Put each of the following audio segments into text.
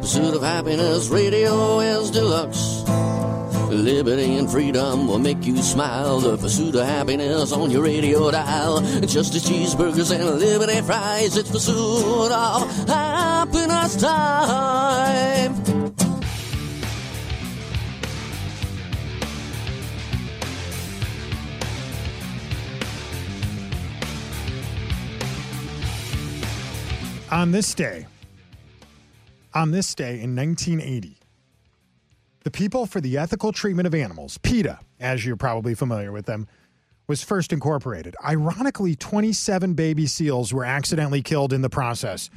Pursuit of happiness radio is deluxe. Liberty and freedom will make you smile. The pursuit of happiness on your radio dial. Just as cheeseburgers and liberty fries, it's pursuit of happiness time. On this day, on this day in 1980, the People for the Ethical Treatment of Animals, PETA, as you're probably familiar with them, was first incorporated. Ironically, 27 baby seals were accidentally killed in the process.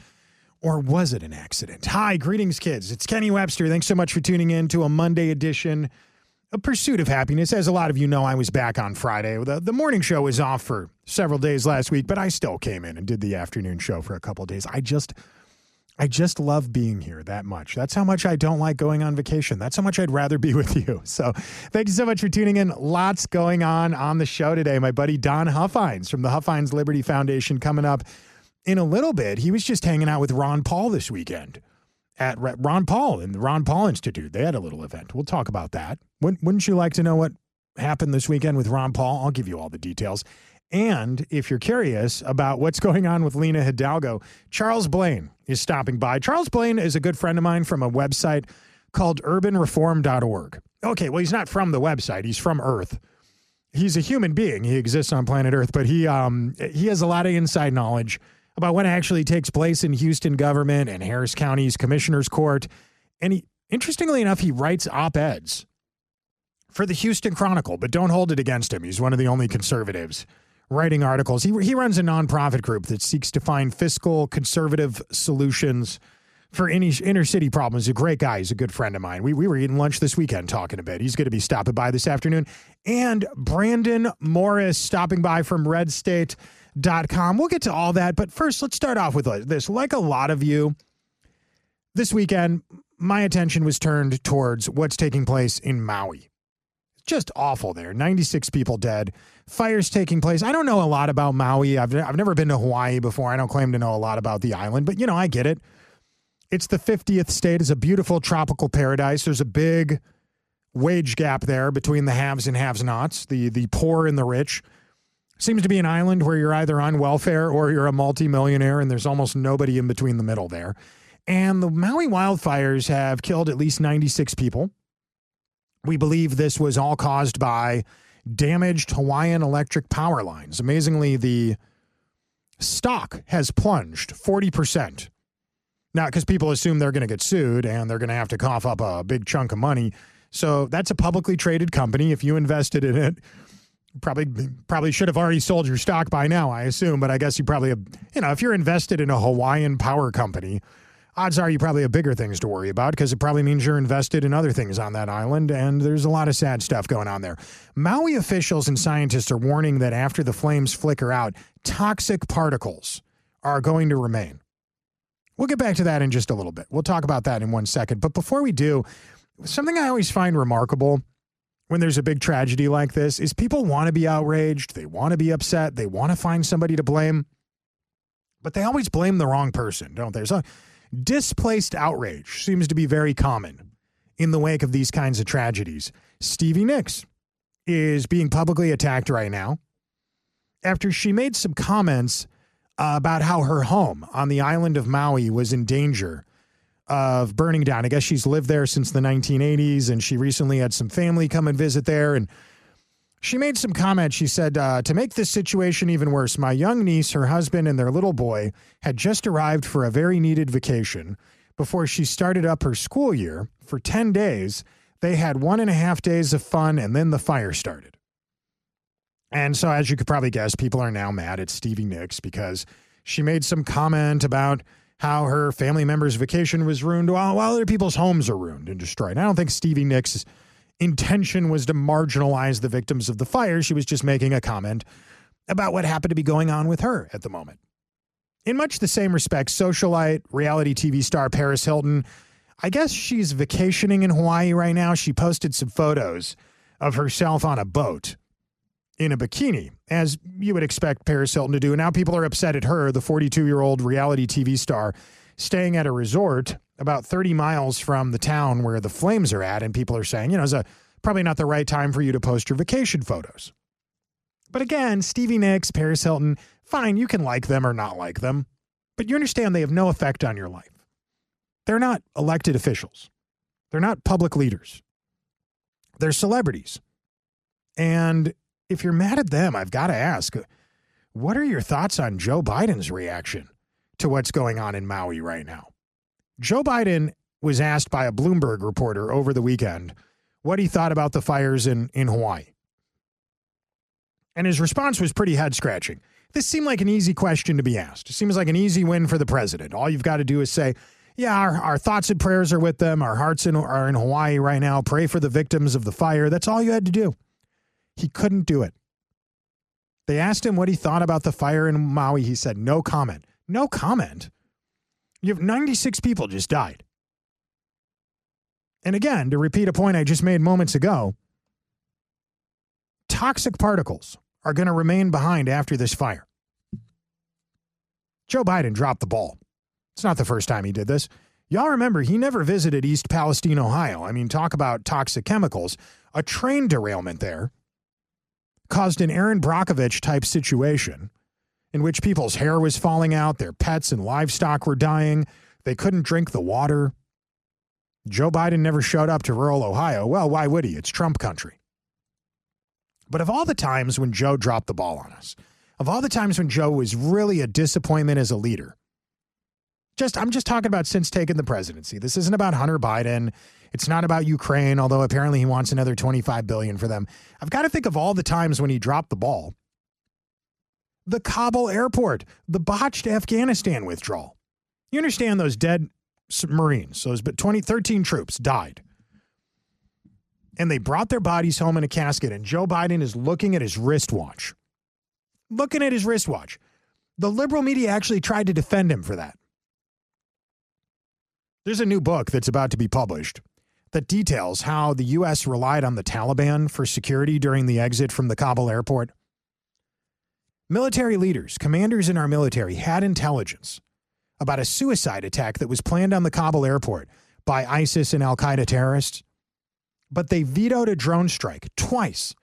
Or was it an accident? Hi, greetings, kids. It's Kenny Webster. Thanks so much for tuning in to a Monday edition of Pursuit of Happiness. As a lot of you know, I was back on Friday. The, the morning show was off for several days last week, but I still came in and did the afternoon show for a couple days. I just I just love being here that much. That's how much I don't like going on vacation. That's how much I'd rather be with you. So, thank you so much for tuning in. Lots going on on the show today. My buddy Don Huffines from the Huffines Liberty Foundation coming up in a little bit. He was just hanging out with Ron Paul this weekend at Ron Paul and the Ron Paul Institute. They had a little event. We'll talk about that. Wouldn't you like to know what happened this weekend with Ron Paul? I'll give you all the details. And if you're curious about what's going on with Lina Hidalgo, Charles Blain is stopping by. Charles Blain is a good friend of mine from a website called urbanreform.org. Okay, well, he's not from the website, he's from Earth. He's a human being. He exists on planet Earth, but he um he has a lot of inside knowledge about what actually takes place in Houston government and Harris County's commissioner's court. And he interestingly enough, he writes op-eds for the Houston Chronicle, but don't hold it against him. He's one of the only conservatives writing articles. He, he runs a nonprofit group that seeks to find fiscal conservative solutions for any inner city problems. He's a great guy. He's a good friend of mine. We, we were eating lunch this weekend talking a bit. He's going to be stopping by this afternoon. And Brandon Morse stopping by from redstate.com. We'll get to all that. But first, let's start off with this. Like a lot of you, this weekend, my attention was turned towards what's taking place in Maui. It's Just awful there. 96 people dead fires taking place. I don't know a lot about Maui. I've, I've never been to Hawaii before. I don't claim to know a lot about the island, but you know, I get it. It's the 50th state. It's a beautiful tropical paradise. There's a big wage gap there between the haves and haves nots, the, the poor and the rich. Seems to be an island where you're either on welfare or you're a multimillionaire, and there's almost nobody in between the middle there. And the Maui wildfires have killed at least 96 people. We believe this was all caused by damaged Hawaiian electric power lines. Amazingly, the stock has plunged 40%. Now, because people assume they're going to get sued and they're going to have to cough up a big chunk of money. So that's a publicly traded company. If you invested in it, probably probably should have already sold your stock by now, I assume. But I guess you probably, you know, if you're invested in a Hawaiian power company, odds are you probably have bigger things to worry about because it probably means you're invested in other things on that island, and there's a lot of sad stuff going on there. Maui officials and scientists are warning that after the flames flicker out, toxic particles are going to remain. We'll get back to that in just a little bit. We'll talk about that in one second. But before we do, something I always find remarkable when there's a big tragedy like this is people want to be outraged, they want to be upset, they want to find somebody to blame, but they always blame the wrong person, don't they? So Displaced outrage seems to be very common in the wake of these kinds of tragedies. Stevie Nicks is being publicly attacked right now after she made some comments uh, about how her home on the island of Maui was in danger of burning down. I guess she's lived there since the 1980s, and she recently had some family come and visit there. And she made some comments. She said, uh, To make this situation even worse, my young niece, her husband, and their little boy had just arrived for a very needed vacation before she started up her school year. For 10 days, they had one and a half days of fun, and then the fire started. And so, as you could probably guess, people are now mad at Stevie Nicks because she made some comment about how her family member's vacation was ruined while, while other people's homes are ruined and destroyed. I don't think Stevie Nicks' intention was to marginalize the victims of the fire. She was just making a comment about what happened to be going on with her at the moment. In much the same respect, socialite, reality TV star Paris Hilton, I guess she's vacationing in Hawaii right now. She posted some photos of herself on a boat in a bikini, as you would expect Paris Hilton to do. Now people are upset at her, the 42 year old reality TV star, staying at a resort about 30 miles from the town where the flames are at. And people are saying, you know, it's a, probably not the right time for you to post your vacation photos. But again, Stevie Nicks, Paris Hilton, fine, you can like them or not like them, but you understand they have no effect on your life. They're not elected officials, they're not public leaders, they're celebrities. And if you're mad at them, I've got to ask what are your thoughts on Joe Biden's reaction to what's going on in Maui right now? Joe Biden was asked by a Bloomberg reporter over the weekend what he thought about the fires in, in Hawaii. And his response was pretty head scratching. This seemed like an easy question to be asked. It seems like an easy win for the president. All you've got to do is say, yeah, our, our thoughts and prayers are with them. Our hearts in, are in Hawaii right now. Pray for the victims of the fire. That's all you had to do. He couldn't do it. They asked him what he thought about the fire in Maui. He said, no comment. No comment. You have 96 people just died. And again, to repeat a point I just made moments ago, toxic particles are going to remain behind after this fire. Joe Biden dropped the ball. It's not the first time he did this. Y'all remember, he never visited East Palestine, Ohio. I mean, talk about toxic chemicals. A train derailment there caused an Erin Brockovich type situation in which people's hair was falling out, their pets and livestock were dying, they couldn't drink the water. Joe Biden never showed up to rural Ohio. Well, why would he? It's Trump country. But of all the times when Joe dropped the ball on us, of all the times when Joe was really a disappointment as a leader, just I'm just talking about since taking the presidency. This isn't about Hunter Biden. It's not about Ukraine, although apparently he wants another 25 billion for them. I've got to think of all the times when he dropped the ball. The Kabul airport, the botched Afghanistan withdrawal. You understand those dead Marines, those but 2013 troops died. And they brought their bodies home in a casket, and Joe Biden is looking at his wristwatch. Looking at his wristwatch. The liberal media actually tried to defend him for that. There's a new book that's about to be published that details how the U.S. relied on the Taliban for security during the exit from the Kabul airport. Military leaders, commanders in our military, had intelligence about a suicide attack that was planned on the Kabul airport by ISIS and Al Qaeda terrorists, but they vetoed a drone strike twice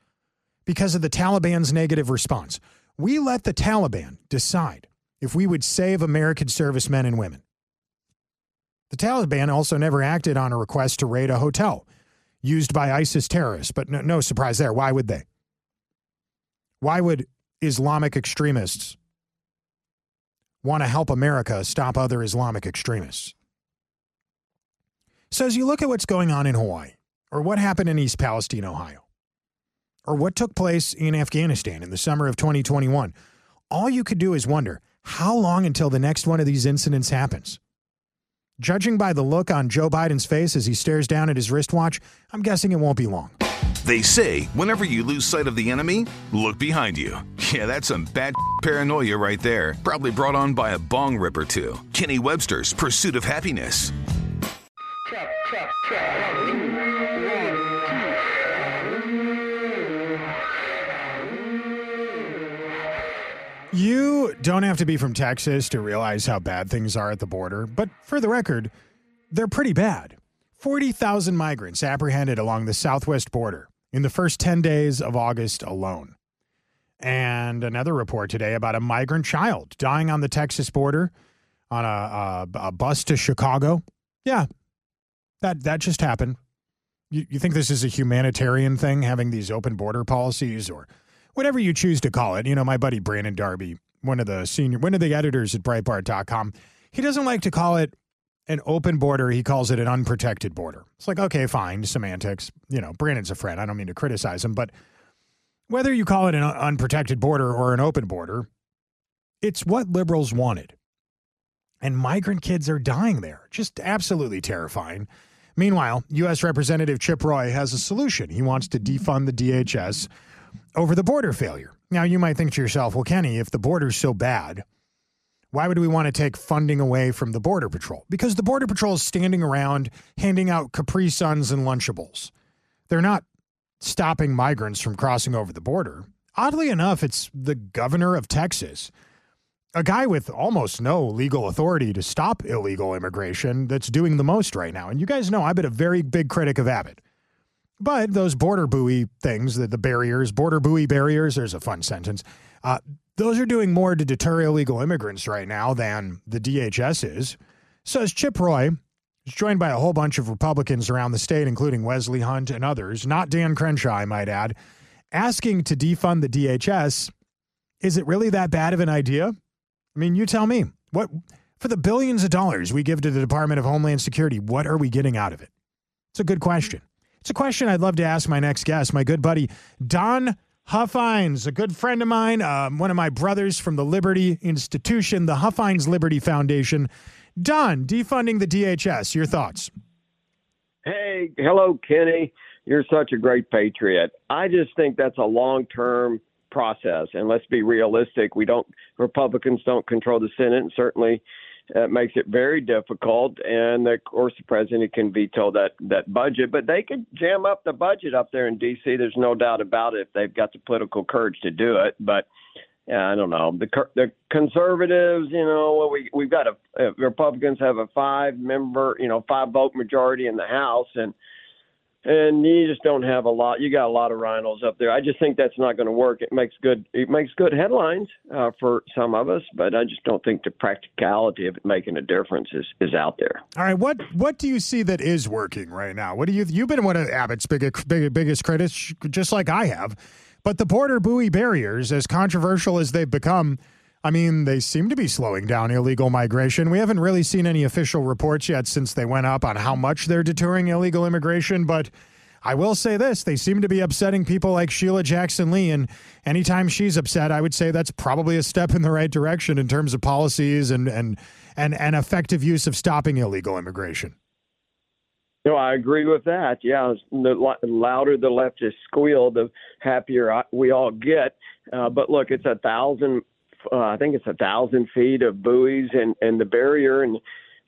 because of the Taliban's negative response. We let the Taliban decide if we would save American servicemen and women. The Taliban also never acted on a request to raid a hotel used by ISIS terrorists, but no, no surprise there. Why would they? Why would Islamic extremists want to help America stop other Islamic extremists? So, as you look at what's going on in Hawaii, or what happened in East Palestine, Ohio, or what took place in Afghanistan in the summer of 2021, all you could do is wonder how long until the next one of these incidents happens? Judging by the look on Joe Biden's face as he stares down at his wristwatch, I'm guessing it won't be long. They say whenever you lose sight of the enemy, look behind you. Yeah, that's some bad paranoia right there. Probably brought on by a bong rip or two. Kenny Webster's Pursuit of Happiness. Check, check, check. You don't have to be from Texas to realize how bad things are at the border, but for the record, they're pretty bad. 40,000 migrants apprehended along the southwest border in the first 10 days of August alone. and another report today about a migrant child dying on the Texas border on a, a, a bus to Chicago. Yeah, that that just happened. You, you think this is a humanitarian thing, having these open border policies or whatever you choose to call it? You know, my buddy Brandon Darby, one of the senior, one of the editors at Breitbart.com, he doesn't like to call it an open border. He calls it an unprotected border. It's like, okay, fine, semantics. You know, Brandon's a friend. I don't mean to criticize him, but whether you call it an unprotected border or an open border, it's what liberals wanted. And migrant kids are dying there. Just absolutely terrifying. Meanwhile, U.S. Representative Chip Roy has a solution. He wants to defund the DHS over the border failure. Now, you might think to yourself, well, Kenny, if the border's so bad, why would we want to take funding away from the Border Patrol? Because the Border Patrol is standing around handing out Capri Suns and Lunchables. They're not stopping migrants from crossing over the border. Oddly enough, it's the governor of Texas, a guy with almost no legal authority to stop illegal immigration, that's doing the most right now. And you guys know I've been a very big critic of Abbott. But those border buoy things, the, the barriers, border buoy barriers, there's a fun sentence. Uh, those are doing more to deter illegal immigrants right now than the DHS is. Says Chip Roy, He's joined by a whole bunch of Republicans around the state, including Wesley Hunt and others, not Dan Crenshaw, I might add, asking to defund the DHS. Is it really that bad of an idea? I mean, you tell me. What for the billions of dollars we give to the Department of Homeland Security, what are we getting out of it? It's a good question. It's a question I'd love to ask my next guest, my good buddy Don Huffines, a good friend of mine, um, one of my brothers from the Liberty Institution, the Huffines Liberty Foundation. Don, defunding the DHS, your thoughts? Hey, hello, Kenny. You're such a great patriot. I just think that's a long term process. And let's be realistic. We don't, Republicans don't control the Senate, and certainly it makes it very difficult. And of course, the president can veto that, that budget, but they could jam up the budget up there in D.C. There's no doubt about it if they've got the political courage to do it. But I don't know. The the conservatives, you know, we we've got a uh, Republicans have a five member, you know, five vote majority in the House, and and you just don't have a lot. You got a lot of RINOs up there. I just think that's not going to work. It makes good it makes good headlines uh, for some of us, but I just don't think the practicality of it making a difference is is out there. All right, what what do you see that is working right now? What do you you've been one of Abbott's biggest biggest critics, just like I have. But the border buoy barriers, as controversial as they've become, I mean, they seem to be slowing down illegal migration. We haven't really seen any official reports yet since they went up on how much they're deterring illegal immigration, but I will say this they seem to be upsetting people like Sheila Jackson Lee. And anytime she's upset, I would say that's probably a step in the right direction in terms of policies and, and, and, and effective use of stopping illegal immigration. No, I agree with that. Yeah, the louder the leftists squeal, the happier we all get. Uh, but look, it's a thousand. Uh, I think it's a thousand feet of buoys and and the barrier, and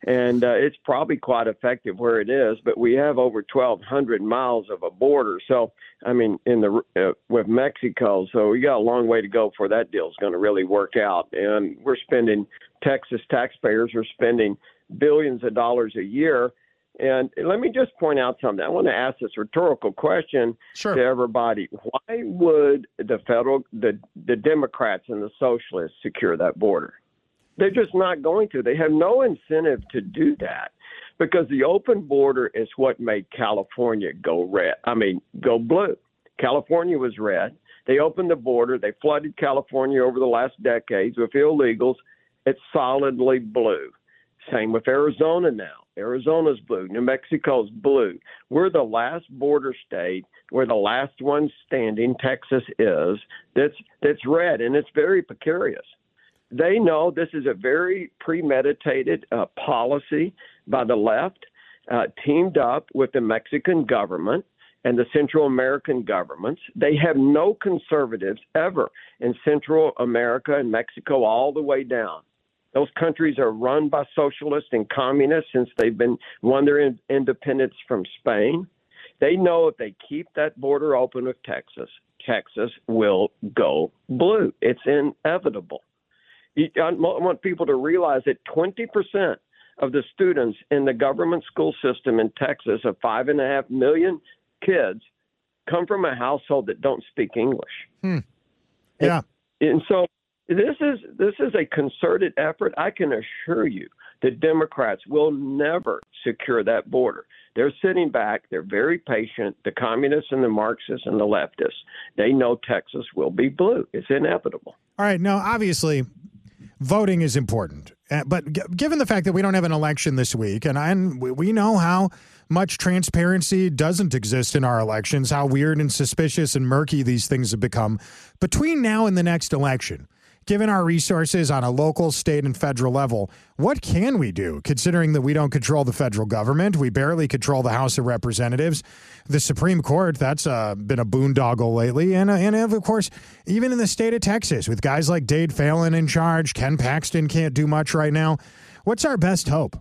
and uh, it's probably quite effective where it is. But we have over 1,200 miles of a border. So I mean, in the uh, with Mexico, so we got a long way to go before that deal is going to really work out. And we're spending Texas taxpayers are spending billions of dollars a year and let me just point out something. I want to ask this rhetorical question sure. to everybody. Why would the federal, the, the Democrats and the socialists secure that border? They're just not going to. They have no incentive to do that because the open border is what made California go red. I mean, go blue. California was red. They opened the border. They flooded California over the last decades with illegals. It's solidly blue. Same with Arizona now. Arizona's blue. New Mexico's blue. We're the last border state. We're the last one standing. Texas is. That's that's red, and it's very precarious. They know this is a very premeditated uh, policy by the left, uh, teamed up with the Mexican government and the Central American governments. They have no conservatives ever in Central America and Mexico all the way down. Those countries are run by socialists and communists since they've been won their in, independence from Spain. They know if they keep that border open with Texas, Texas will go blue. It's inevitable. I want people to realize that 20% of the students in the government school system in Texas, of five and a half million kids, come from a household that don't speak English. Hmm. Yeah. And so this is this is a concerted effort. I can assure you the Democrats will never secure that border. They're sitting back. They're very patient. The communists and the Marxists and the leftists, they know Texas will be blue. It's inevitable. All right. Now, obviously, voting is important. Uh, But g- given the fact that we don't have an election this week, and, and we- we know how much transparency doesn't exist in our elections, how weird and suspicious and murky these things have become, between now and the next election, given our resources on a local, state, and federal level, what can we do considering that we don't control the federal government? We barely control the House of Representatives. The Supreme Court, that's uh, been a boondoggle lately. And, uh, and of course, even in the state of Texas, with guys like Dade Phelan in charge, Ken Paxton can't do much right now. What's our best hope?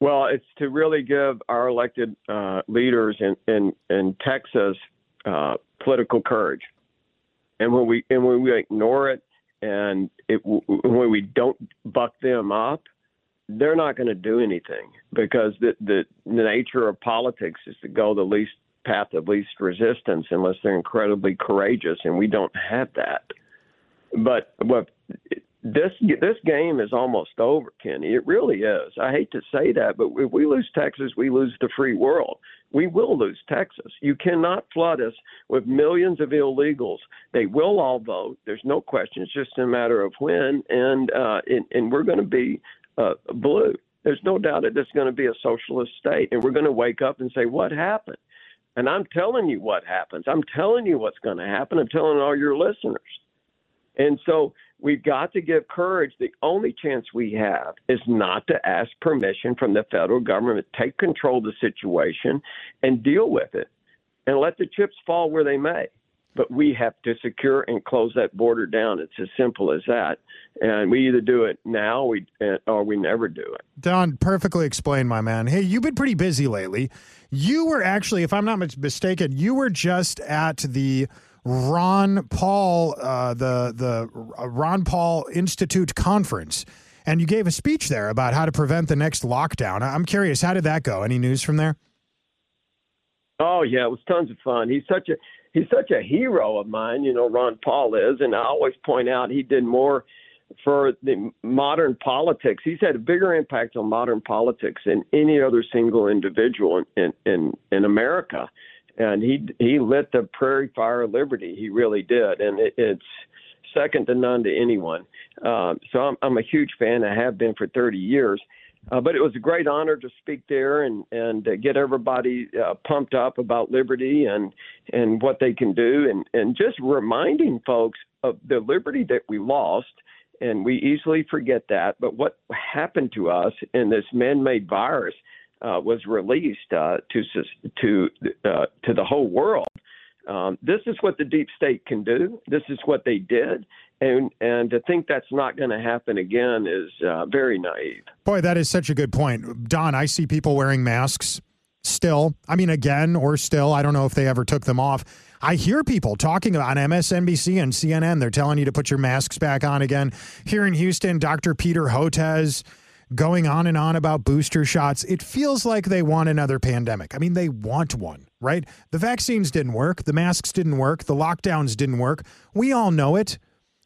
Well, it's to really give our elected uh, leaders in in, in Texas uh, political courage, and when we and when we ignore it, and it, when we don't buck them up, they're not going to do anything because the, the the nature of politics is to go the least path of least resistance unless they're incredibly courageous, and we don't have that. But what this this game is almost over, Kenny. It really is. I hate to say that, but if we lose Texas, we lose the free world. We will lose Texas. You cannot flood us with millions of illegals. They will all vote. There's no question. It's just a matter of when, and uh, and, and we're going to be uh, blue. There's no doubt that it's going to be a socialist state, and we're going to wake up and say, "What happened?" And I'm telling you what happens. I'm telling you what's going to happen. I'm telling all your listeners. And so we've got to give courage. The only chance we have is not to ask permission from the federal government, take control of the situation and deal with it and let the chips fall where they may. But we have to secure and close that border down. It's as simple as that. And we either do it now we, uh, or we never do it. Don, perfectly explained, my man. Hey, you've been pretty busy lately. You were actually, if I'm not mistaken, you were just at the Ron Paul, uh, the the Ron Paul Institute conference, and you gave a speech there about how to prevent the next lockdown. I'm curious, how did that go? Any news from there? Oh yeah, it was tons of fun. He's such a he's such a hero of mine. You know, Ron Paul is, and I always point out he did more for the modern politics. He's had a bigger impact on modern politics than any other single individual in in in, in America. And he he lit the prairie fire of liberty. He really did, and it, it's second to none to anyone. Um, so I'm I'm a huge fan. I have been for 30 years. Uh, but it was a great honor to speak there and and uh, get everybody uh, pumped up about liberty and and what they can do and and just reminding folks of the liberty that we lost and we easily forget that. But what happened to us in this man-made virus uh, was released uh, to to uh, to the whole world. Um, this is what the deep state can do. This is what they did, and and to think that's not going to happen again is uh, very naive. Boy, that is such a good point. Don, I see people wearing masks still. I mean, again or still. I don't know if they ever took them off. I hear people talking about MSNBC and CNN. They're telling you to put your masks back on again. Here in Houston, Dr. Peter Hotez going on and on about booster shots. It feels like they want another pandemic. I mean, they want one, right? The vaccines didn't work, the masks didn't work, the lockdowns didn't work. We all know it.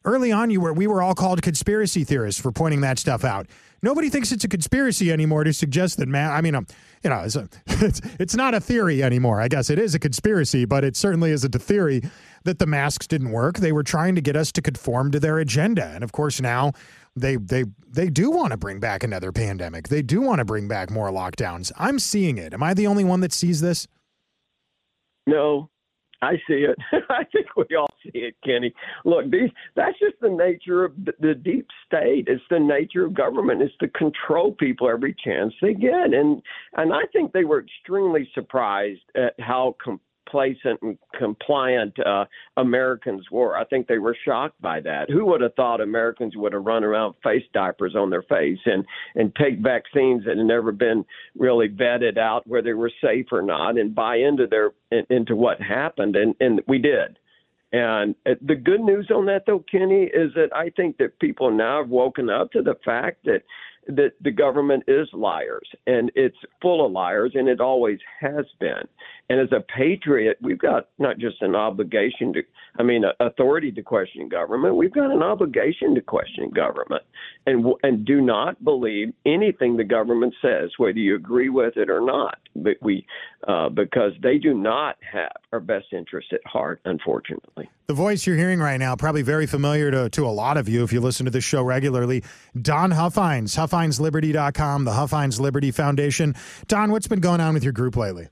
Early on, you were we were all called conspiracy theorists for pointing that stuff out. Nobody thinks it's a conspiracy anymore to suggest that man. I mean, um, you know, it's, a, it's it's not a theory anymore. I guess it is a conspiracy, but it certainly isn't a theory that the masks didn't work. They were trying to get us to conform to their agenda, and of course now they they they do want to bring back another pandemic. They do want to bring back more lockdowns. I'm seeing it. Am I the only one that sees this? No, I see it. I think we all see it, Kenny. Look, these that's just the nature of the, deep state. It's the nature of government. It's to control people every chance they get. And and I think they were extremely surprised at how complacent and compliant uh, Americans were. I think they were shocked by that. Who would have thought Americans would have run around face diapers on their face and and take vaccines that had never been really vetted out whether they were safe or not and buy into their into what happened and and we did. And uh, the good news on that, though, Kenny, is that I think that people now have woken up to the fact that that the government is liars and it's full of liars and it always has been. And as a patriot, we've got not just an obligation to, I mean, authority to question government. We've got an obligation to question government, and and do not believe anything the government says, whether you agree with it or not. But we, uh, because they do not have our best interest at heart, unfortunately. The voice you're hearing right now, probably very familiar to, to a lot of you if you listen to this show regularly. Don Huffines, HuffinesLiberty.com, the Huffines Liberty Foundation. Don, what's been going on with your group lately?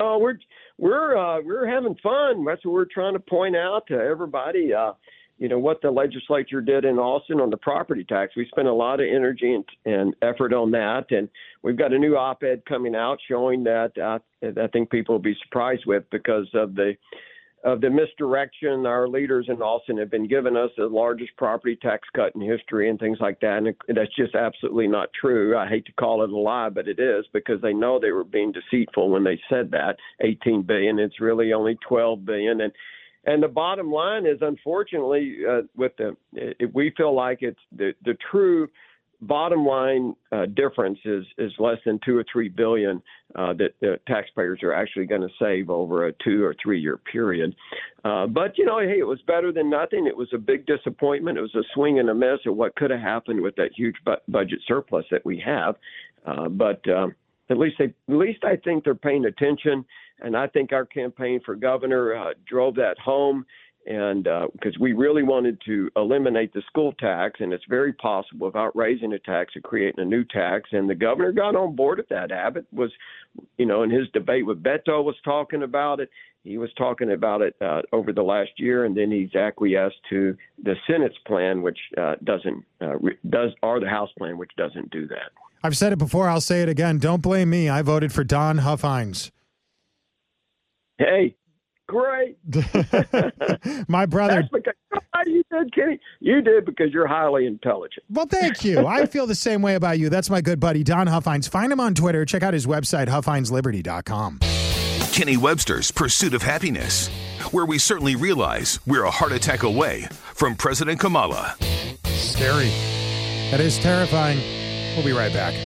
Oh, we're we're uh, we're having fun. That's what we're trying to point out to everybody. Uh, you know what the legislature did in Austin on the property tax. We spent a lot of energy and, and effort on that, and we've got a new op-ed coming out showing that uh, I think people will be surprised with because of the of the misdirection our leaders in Austin have been giving us the largest property tax cut in history and things like that. And that's just absolutely not true. I hate to call it a lie, but it is because they know they were being deceitful when they said that 18 billion. It's really only 12 billion. And and the bottom line is, unfortunately, uh, with the it, we feel like it's the the true bottom line uh, difference is is less than two or three billion uh, that the taxpayers are actually going to save over a two or three year period. Uh, but you know, hey, it was better than nothing. It was a big disappointment. It was a swing and a miss of what could have happened with that huge bu- budget surplus that we have. Uh, but um, at least they, at least I think they're paying attention, and I think our campaign for governor uh, drove that home and because uh, we really wanted to eliminate the school tax, and it's very possible without raising a tax or creating a new tax. And the governor got on board with that. Abbott was, you know, in his debate with Beto was talking about it. He was talking about it uh, over the last year, and then he's acquiesced to the Senate's plan, which uh, doesn't uh, does or the House plan, which doesn't do that. I've said it before. I'll say it again. Don't blame me. I voted for Don Huffines. Hey, great. My brother. That's because oh, you did, Kenny. You did because you're highly intelligent. Well, thank you. I feel the same way about you. That's my good buddy, Don Huffines. Find him on Twitter. Check out his website, huffinesliberty.com. Kenny Webster's Pursuit of Happiness, where we certainly realize we're a heart attack away from President Kamala. Scary. That is terrifying. We'll be right back.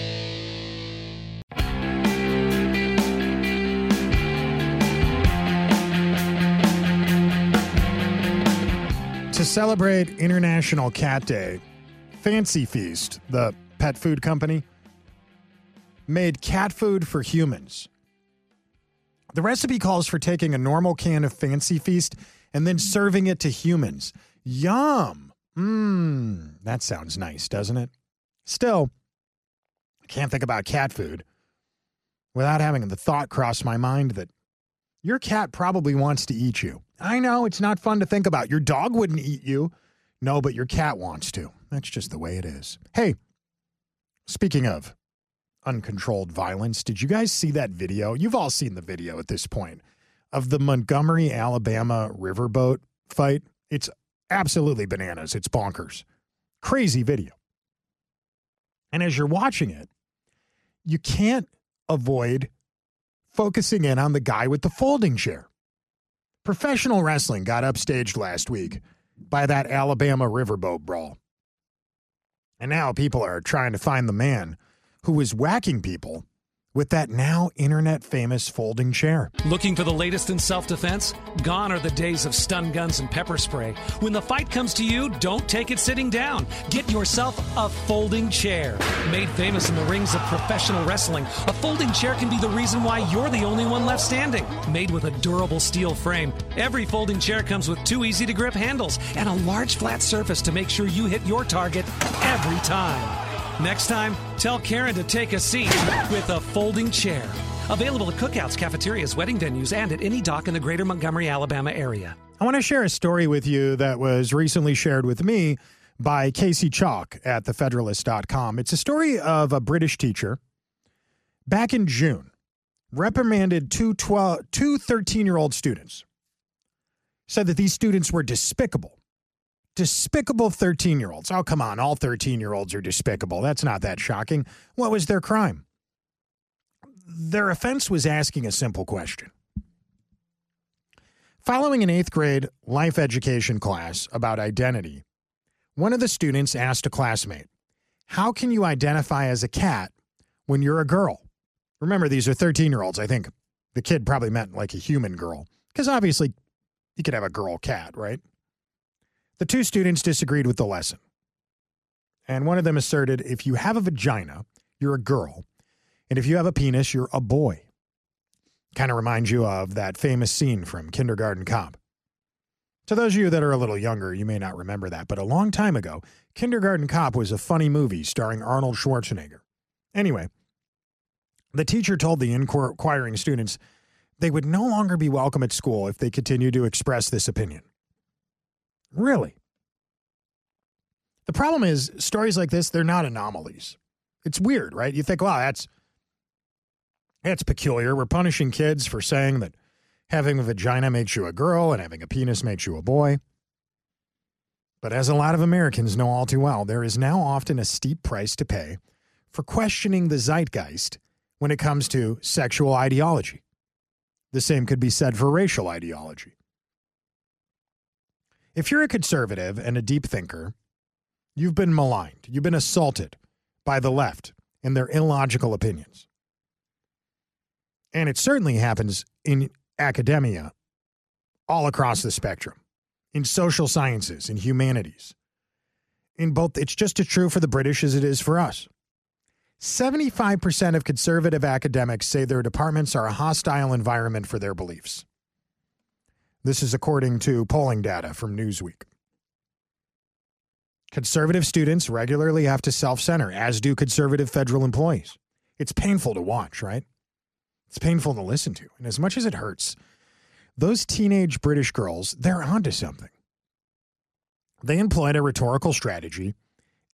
Celebrate International Cat Day, Fancy Feast, the pet food company, made cat food for humans. The recipe calls for taking a normal can of Fancy Feast and then serving it to humans. Yum! Mmm, that sounds nice, doesn't it? Still, I can't think about cat food without having the thought cross my mind that your cat probably wants to eat you. I know it's not fun to think about. Your dog wouldn't eat you. No, but your cat wants to. That's just the way it is. Hey, speaking of uncontrolled violence, did you guys see that video? You've all seen the video at this point of the Montgomery, Alabama riverboat fight. It's absolutely bananas. It's bonkers. Crazy video. And as you're watching it, you can't avoid focusing in on the guy with the folding chair. Professional wrestling got upstaged last week by that Alabama riverboat brawl. And now people are trying to find the man who was whacking people with that now internet famous folding chair. Looking for the latest in self defense? Gone are the days of stun guns and pepper spray. When the fight comes to you, don't take it sitting down. Get yourself a folding chair. Made famous in the rings of professional wrestling, a folding chair can be the reason why you're the only one left standing. Made with a durable steel frame, every folding chair comes with two easy to grip handles and a large flat surface to make sure you hit your target every time. Next time, tell Karen to take a seat with a folding chair. Available at cookouts, cafeterias, wedding venues, and at any dock in the greater Montgomery, Alabama area. I want to share a story with you that was recently shared with me by Casey Chalk at thefederalist.com. It's a story of a British teacher back in June reprimanded two 12, two 13 year old students. Said that these students were despicable. Despicable 13 year olds. Oh, come on. All 13 year olds are despicable. That's not that shocking. What was their crime? Their offense was asking a simple question. Following an eighth grade life education class about identity, one of the students asked a classmate, How can you identify as a cat when you're a girl? Remember, these are 13 year olds. I think the kid probably meant like a human girl, because obviously you could have a girl cat, right? The two students disagreed with the lesson. And one of them asserted if you have a vagina, you're a girl. And if you have a penis, you're a boy. Kind of reminds you of that famous scene from Kindergarten Cop. To those of you that are a little younger, you may not remember that, but a long time ago, Kindergarten Cop was a funny movie starring Arnold Schwarzenegger. Anyway, the teacher told the inquiring students they would no longer be welcome at school if they continued to express this opinion. Really? The problem is, stories like this, they're not anomalies. It's weird, right? You think, wow, that's that's peculiar. We're punishing kids for saying that having a vagina makes you a girl and having a penis makes you a boy. But as a lot of Americans know all too well, there is now often a steep price to pay for questioning the zeitgeist when it comes to sexual ideology. The same could be said for racial ideology. If you're a conservative and a deep thinker, you've been maligned, you've been assaulted by the left and their illogical opinions. And it certainly happens in academia all across the spectrum, in social sciences, in humanities. In both, it's just as true for the British as it is for us. 75% of conservative academics say their departments are a hostile environment for their beliefs. This is according to polling data from Newsweek. Conservative students regularly have to self center, as do conservative federal employees. It's painful to watch, right? It's painful to listen to. And as much as it hurts, those teenage British girls, they're onto something. They employed a rhetorical strategy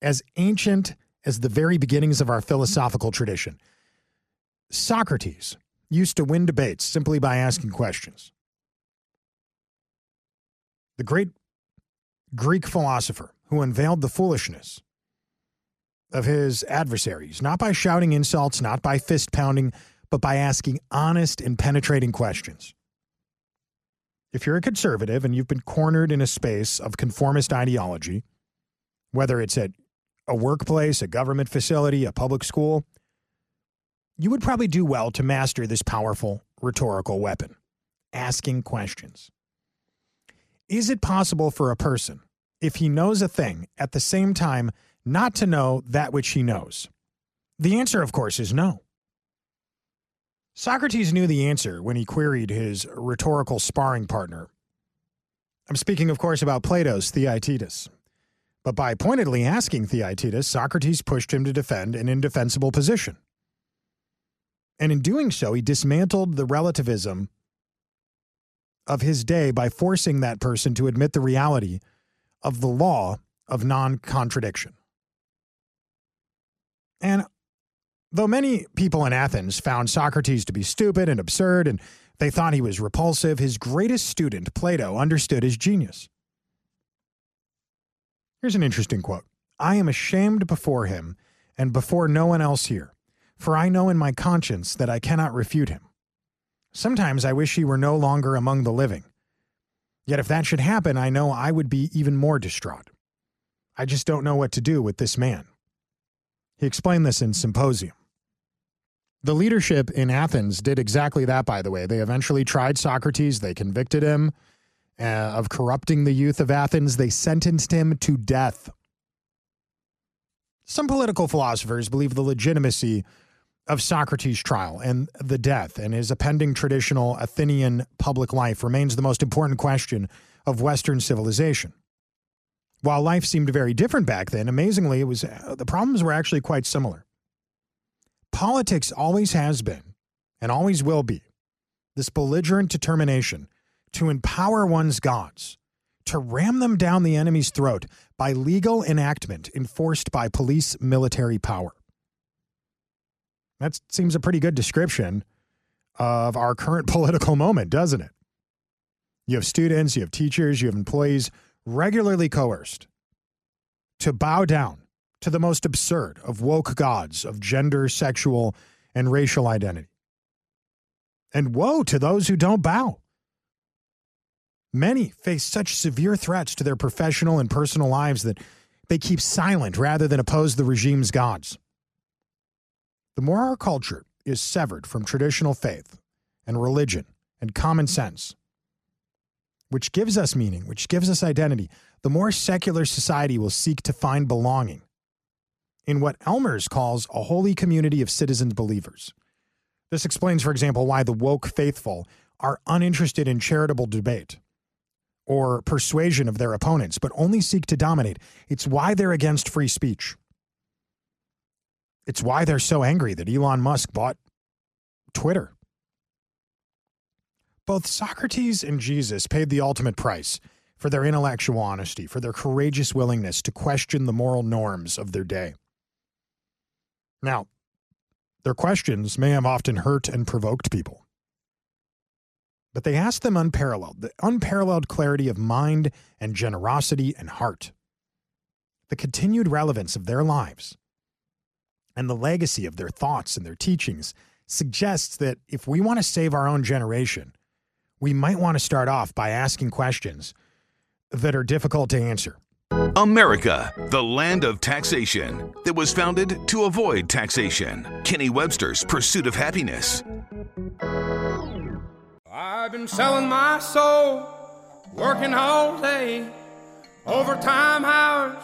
as ancient as the very beginnings of our philosophical tradition. Socrates used to win debates simply by asking questions. The great Greek philosopher who unveiled the foolishness of his adversaries, not by shouting insults, not by fist pounding, but by asking honest and penetrating questions. If you're a conservative and you've been cornered in a space of conformist ideology, whether it's at a workplace, a government facility, a public school, you would probably do well to master this powerful rhetorical weapon asking questions. Is it possible for a person, if he knows a thing, at the same time not to know that which he knows? The answer, of course, is no. Socrates knew the answer when he queried his rhetorical sparring partner. I'm speaking, of course, about Plato's Theaetetus. But by pointedly asking Theaetetus, Socrates pushed him to defend an indefensible position. And in doing so, he dismantled the relativism of his day by forcing that person to admit the reality of the law of non contradiction. And though many people in Athens found Socrates to be stupid and absurd, and they thought he was repulsive, his greatest student, Plato, understood his genius. Here's an interesting quote I am ashamed before him and before no one else here, for I know in my conscience that I cannot refute him. Sometimes I wish he were no longer among the living. Yet if that should happen, I know I would be even more distraught. I just don't know what to do with this man. He explained this in Symposium. The leadership in Athens did exactly that, by the way. They eventually tried Socrates, they convicted him, uh, of corrupting the youth of Athens. They sentenced him to death. Some political philosophers believe the legitimacy of Socrates' trial and the death and his appending traditional Athenian public life remains the most important question of Western civilization. While life seemed very different back then, amazingly, it was uh, the problems were actually quite similar. Politics always has been and always will be this belligerent determination to empower one's gods, to ram them down the enemy's throat by legal enactment enforced by police military power. That seems a pretty good description of our current political moment, doesn't it? You have students, you have teachers, you have employees regularly coerced to bow down to the most absurd of woke gods of gender, sexual, and racial identity. And woe to those who don't bow. Many face such severe threats to their professional and personal lives that they keep silent rather than oppose the regime's gods. The more our culture is severed from traditional faith and religion and common sense, which gives us meaning, which gives us identity, the more secular society will seek to find belonging in what Elmers calls a holy community of citizen believers. This explains, for example, why the woke faithful are uninterested in charitable debate or persuasion of their opponents, but only seek to dominate. It's why they're against free speech. It's why they're so angry that Elon Musk bought Twitter. Both Socrates and Jesus paid the ultimate price for their intellectual honesty, for their courageous willingness to question the moral norms of their day. Now, their questions may have often hurt and provoked people, but they asked them unparalleled, the unparalleled clarity of mind and generosity and heart, the continued relevance of their lives, and the legacy of their thoughts and their teachings suggests that if we want to save our own generation, we might want to start off by asking questions that are difficult to answer. America, the land of taxation that was founded to avoid taxation. Kenny Webster's Pursuit of Happiness. I've been selling my soul, working all day, overtime hours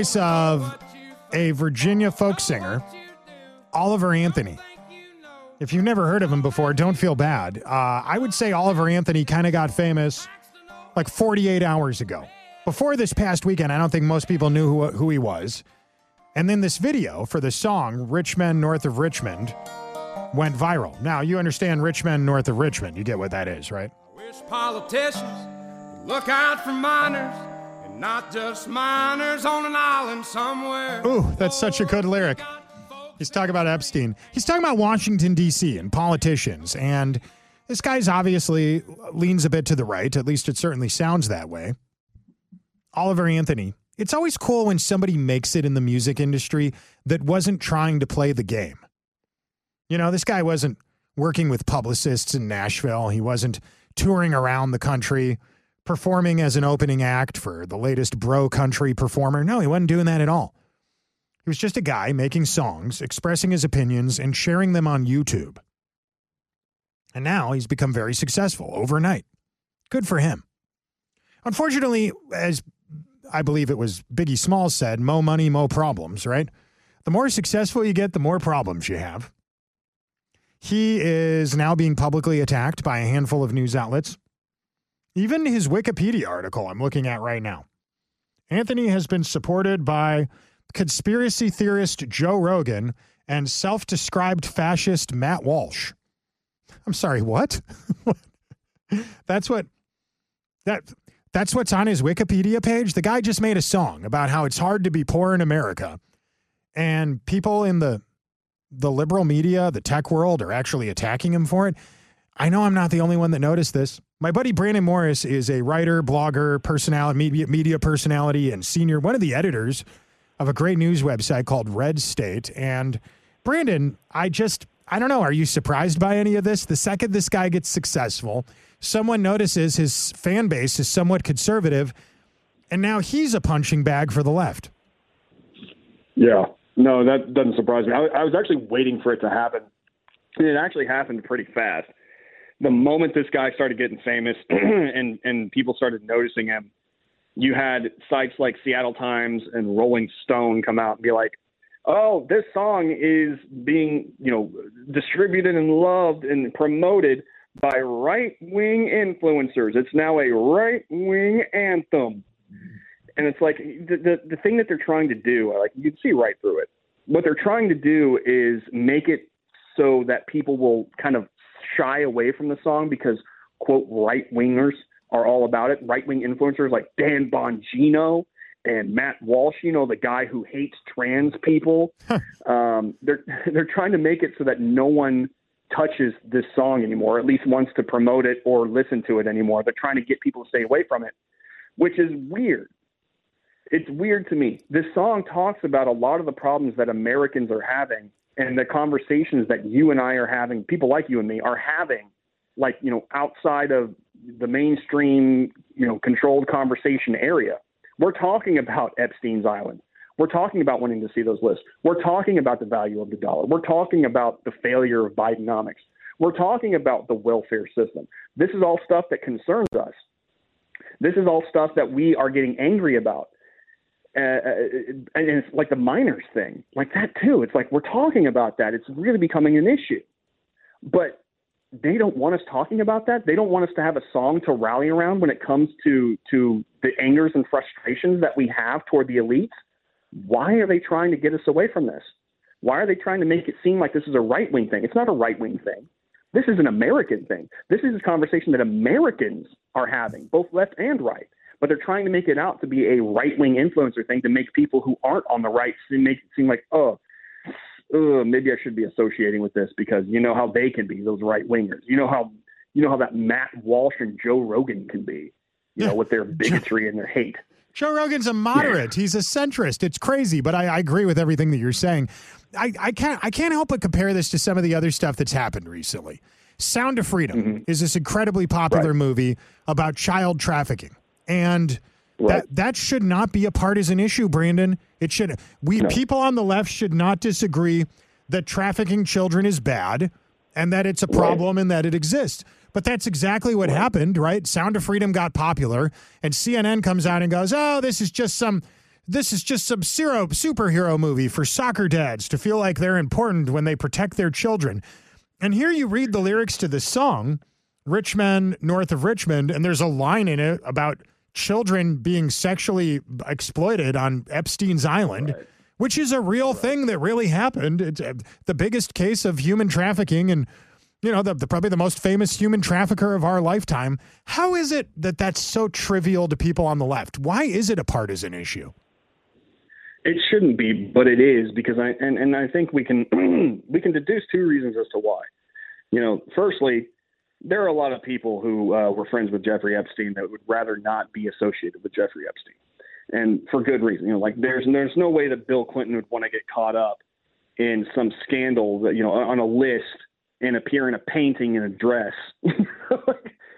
Voice of a Virginia folk singer, Oliver Anthony. If you've never heard of him before, don't feel bad. Uh, I would say Oliver Anthony kind of got famous like 48 hours ago. Before this past weekend, I don't think most people knew who, who he was. And then this video for the song Rich Men North of Richmond went viral. Now, you understand Rich Men North of Richmond. You get what that is, right? I Wish politicians look out for miners and not just minors on an island somewhere. Ooh, that's such a good lyric. He's talking about Epstein. He's talking about Washington, D.C. and politicians. And this guy's obviously leans a bit to the right. At least it certainly sounds that way. Oliver Anthony. It's always cool when somebody makes it in the music industry that wasn't trying to play the game. You know, this guy wasn't working with publicists in Nashville. He wasn't touring around the country, performing as an opening act for the latest bro country performer. No, he wasn't doing that at all. He was just a guy making songs, expressing his opinions, and sharing them on YouTube. And now he's become very successful overnight. Good for him. Unfortunately, as I believe it was Biggie Smalls said, mo money, mo problems, right? The more successful you get, the more problems you have. He is now being publicly attacked by a handful of news outlets. Even his Wikipedia article I'm looking at right now. Anthony has been supported by conspiracy theorist Joe Rogan and self described fascist Matt Walsh. I'm sorry, what? that's what that that's what's on his Wikipedia page. The guy just made a song about how it's hard to be poor in America. And people in the the liberal media, the tech world are actually attacking him for it. I know I'm not the only one that noticed this. My buddy Brandon Morse is a writer, blogger, personality, media, media personality, and senior, one of the editors of a great news website called Red State. And Brandon, I just, I don't know, are you surprised by any of this? The second this guy gets successful, someone notices his fan base is somewhat conservative, and now he's a punching bag for the left. Yeah, No, that doesn't surprise me. I, I was actually waiting for it to happen, and it actually happened pretty fast. The moment this guy started getting famous and and people started noticing him, you had sites like Seattle Times and Rolling Stone come out and be like, "Oh, this song is being you know distributed and loved and promoted by right wing influencers. It's now a right wing anthem." And it's like the, the the thing that they're trying to do, like you can see right through it. What they're trying to do is make it so that people will kind of shy away from the song because quote right wingers are all about it. Right wing influencers like Dan Bongino and Matt Walsh, you know, the guy who hates trans people. um, they're they're trying to make it so that no one touches this song anymore, at least wants to promote it or listen to it anymore. They're trying to get people to stay away from it, which is weird. It's weird to me. This song talks about a lot of the problems that Americans are having and the conversations that you and I are having, people like you and me are having, like, you know, outside of the mainstream, you know, controlled conversation area. We're talking about Epstein's Island. We're talking about wanting to see those lists. We're talking about the value of the dollar. We're talking about the failure of Bidenomics. We're talking about the welfare system. This is all stuff that concerns us. This is all stuff that we are getting angry about. Uh, and it's like the miners thing, like that too. It's like we're talking about that. It's really becoming an issue. But they don't want us talking about that. They don't want us to have a song to rally around when it comes to to the angers and frustrations that we have toward the elites. Why are they trying to get us away from this? Why are they trying to make it seem like this is a right wing thing? It's not a right wing thing. This is an American thing. This is a conversation that Americans are having, both left and right but they're trying to make it out to be a right wing influencer thing to make people who aren't on the right seem, make it seem like, oh, uh, maybe I should be associating with this because you know how they can be those right wingers. You know how you know how that Matt Walsh and Joe Rogan can be. You know, with their bigotry and their hate. Joe Rogan's a moderate. Yeah. He's a centrist. It's crazy, but I, I, agree with everything that you're saying. I, I can't I can't help but compare this to some of the other stuff that's happened recently. Sound of Freedom mm-hmm. is this incredibly popular right. movie about child trafficking and right. that that should not be a partisan issue, Brandon. It should. We no. people on the left should not disagree that trafficking children is bad and that it's a problem right. and that it exists. But that's exactly what right. happened, right? Sound of Freedom got popular, and CNN comes out and goes, "Oh, this is just some." This is just some zero superhero movie for soccer dads to feel like they're important when they protect their children. And here you read the lyrics to the song, Rich Men, North of Richmond, and there's a line in it about children being sexually exploited on Epstein's Island, right. which is a real right. thing that really happened. It's uh, the biggest case of human trafficking and you know, the, the, probably the most famous human trafficker of our lifetime. How is it that that's so trivial to people on the left? Why is it a partisan issue? It shouldn't be, but it is because I and, and I think we can we can deduce two reasons as to why. You know, firstly, there are a lot of people who uh, were friends with Jeffrey Epstein that would rather not be associated with Jeffrey Epstein, and for good reason. You know, like there's there's no way that Bill Clinton would want to get caught up in some scandal that you know on a list and appear in a painting in a dress.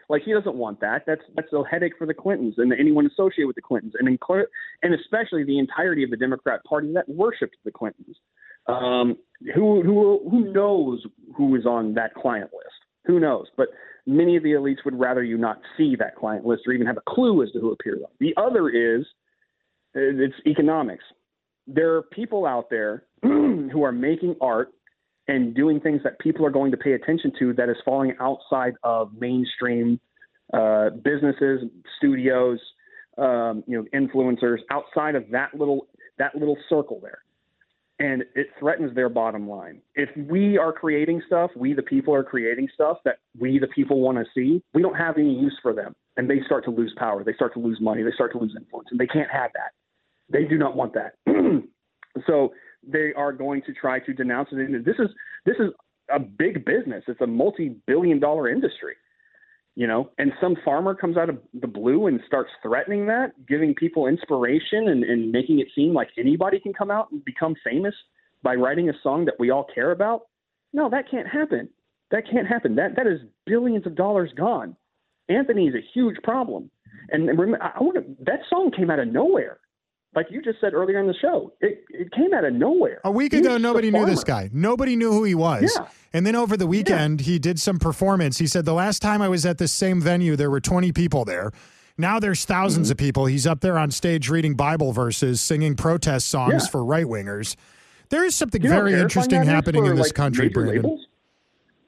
like, he doesn't want that. That's that's a headache for the Clintons and anyone associated with the Clintons, and and especially the entirety of the Democrat Party that worshipped the Clintons. Um, who who who knows who is on that client list? Who knows? But many of the elites would rather you not see that client list or even have a clue as to who appears on. The other is it's economics. There are people out there who are making art and doing things that people are going to pay attention to that is falling outside of mainstream uh, businesses, studios, um, you know, influencers, outside of that little that little circle there and it threatens their bottom line. If we are creating stuff, we the people are creating stuff that we the people want to see, we don't have any use for them. And they start to lose power, they start to lose money, they start to lose influence, and they can't have that. They do not want that. so they are going to try to denounce it. And this is this is a big business. It's a multi-billion dollar industry you know and some farmer comes out of the blue and starts threatening that giving people inspiration and, and making it seem like anybody can come out and become famous by writing a song that we all care about. No that can't happen. That can't happen. That that is billions of dollars gone. Anthony is a huge problem. And remember, i want that song came out of nowhere like you just said earlier in the show, it, it came out of nowhere. A week He ago, nobody knew this guy. Nobody knew who he was. Yeah. And then over the weekend, he did some performance. He said, The last time I was at this same venue, there were 20 people there. Now there's 1000s Mm-hmm. of people. He's up there on stage reading Bible verses, singing protest songs Yeah. for right wingers. There is something You know very interesting happening in this like, country, Brandon. labels?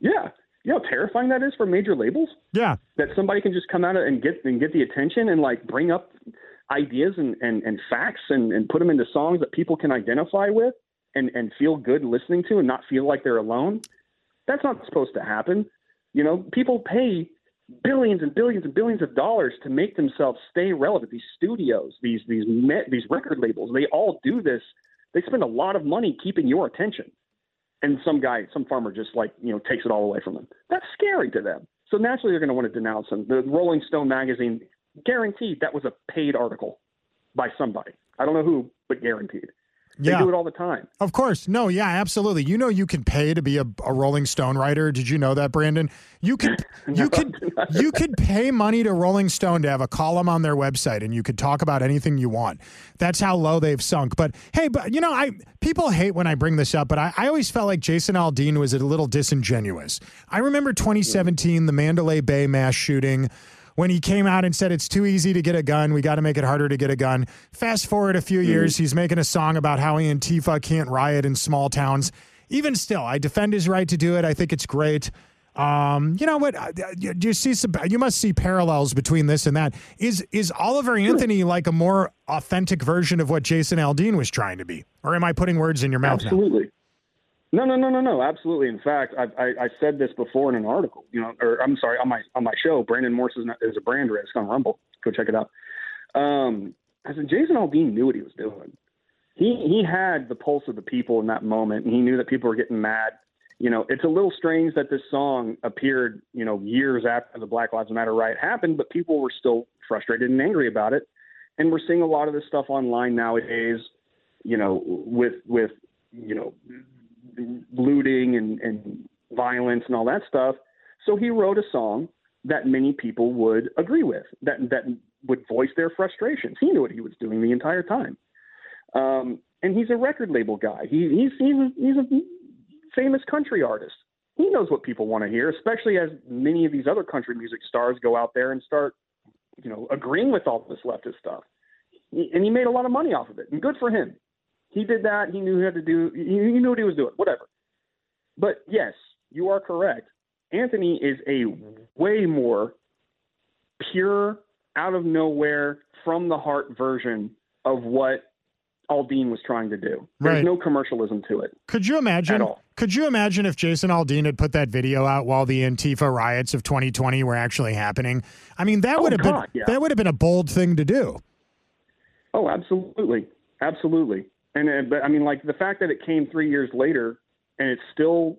Yeah. You know how terrifying that is for major labels? Yeah. That somebody can just come out and get and get the attention and like bring up ideas and, and, and facts and, and put them into songs that people can identify with and, and feel good listening to and not feel like they're alone. That's not supposed to happen. You know, people pay billions and billions and billions of dollars to make themselves stay relevant. These studios, these these these record labels, they all do this. They spend a lot of money keeping your attention, and some guy, some farmer, just like you know takes it all away from them. That's scary to them. So naturally, they're going to want to denounce them. The Rolling Stone magazine guaranteed that was a paid article by somebody. I don't know who, but guaranteed. They Yeah. do it all the time. Of course. No, yeah, absolutely. You know you can pay to be a, a Rolling Stone writer. Did you know that, Brandon? You could you could you could pay money to Rolling Stone to have a column on their website and you could talk about anything you want. That's how low they've sunk. But hey, but you know, I people hate when I bring this up, but I, I always felt like Jason Aldean was a little disingenuous. I remember 2017, the Mandalay Bay mass shooting when he came out and said it's too easy to get a gun, we got to make it harder to get a gun. Fast forward a few years, he's making a song about how Antifa can't riot in small towns. Even still, I defend his right to do it. I think it's great. Um, you know what? uh, You, you see some. You must see parallels between this and that. Is is Oliver Anthony like a more authentic version of what Jason Aldean was trying to be, or am I putting words in your mouth? now? No, no, no, no, no. Absolutely. In fact, I, I, I said this before in an article. You know, or I'm sorry, on my on my show. Brandon Morse is, not, is a brand risk on Rumble. Go check it out. Um, I said Jason Aldean knew what he was doing. He he had the pulse of the people in that moment, and he knew that people were getting mad. You know, it's a little strange that this song appeared, you know, years after the Black Lives Matter riot happened, but people were still frustrated and angry about it. And we're seeing a lot of this stuff online nowadays. You know, with with you know looting and, and violence and all that stuff. So he wrote a song that many people would agree with, that that would voice their frustrations. He knew what he was doing the entire time. Um, and he's a record label guy. He, he's he's a, he's a famous country artist. He knows what people want to hear, especially as many of these other country music stars go out there and start, you know, agreeing with all this leftist stuff. And he made a lot of money off of it, and good for him. He did that. He knew he had to do. He, he knew what he was doing. Whatever. But yes, you are correct. Anthony is a way more pure, out of nowhere, from the heart version of what Aldean was trying to do. There's Right. no commercialism to it. Could you imagine? At all. Could you imagine if Jason Aldean had put that video out while the Antifa riots of 2020 were actually happening? I mean, that Oh, would have God, been yeah. that would have been a bold thing to do. Oh, absolutely, absolutely. And uh, but I mean, like the fact that it came three years later and it's still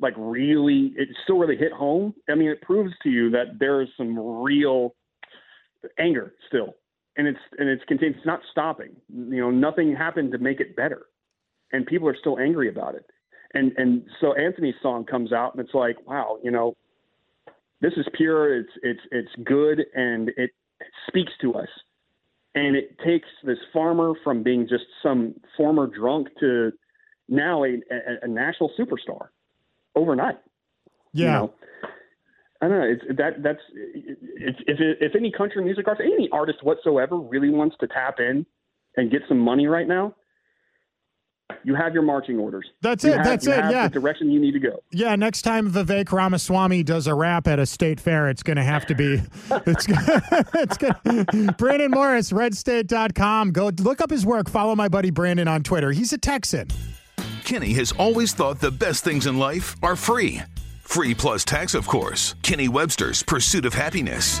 like really, it still really hit home. I mean, it proves to you that there is some real anger still, and it's and it's continued. It's not stopping. You know, nothing happened to make it better, and people are still angry about it. And and so Anthony's song comes out, and it's like, wow, you know, this is pure. It's it's it's good, and it speaks to us and it takes this farmer from being just some former drunk to now a, a, a national superstar overnight. Yeah. You know? I don't know. It's that that's it's, if if any country music artist, any artist whatsoever, really wants to tap in and get some money right now, you have your marching orders. That's You it, have- that's you it, have yeah. the direction you need to go. Yeah, next time Vivek Ramaswamy does a rap at a state fair, it's going to have to be. It's, it's gonna, Brandon Morse, redstate.com. Go look up his work. Follow my buddy Brandon on Twitter. He's a Texan. Kenny has always thought the best things in life are free. Free plus tax, of course. Kenny Webster's Pursuit of Happiness.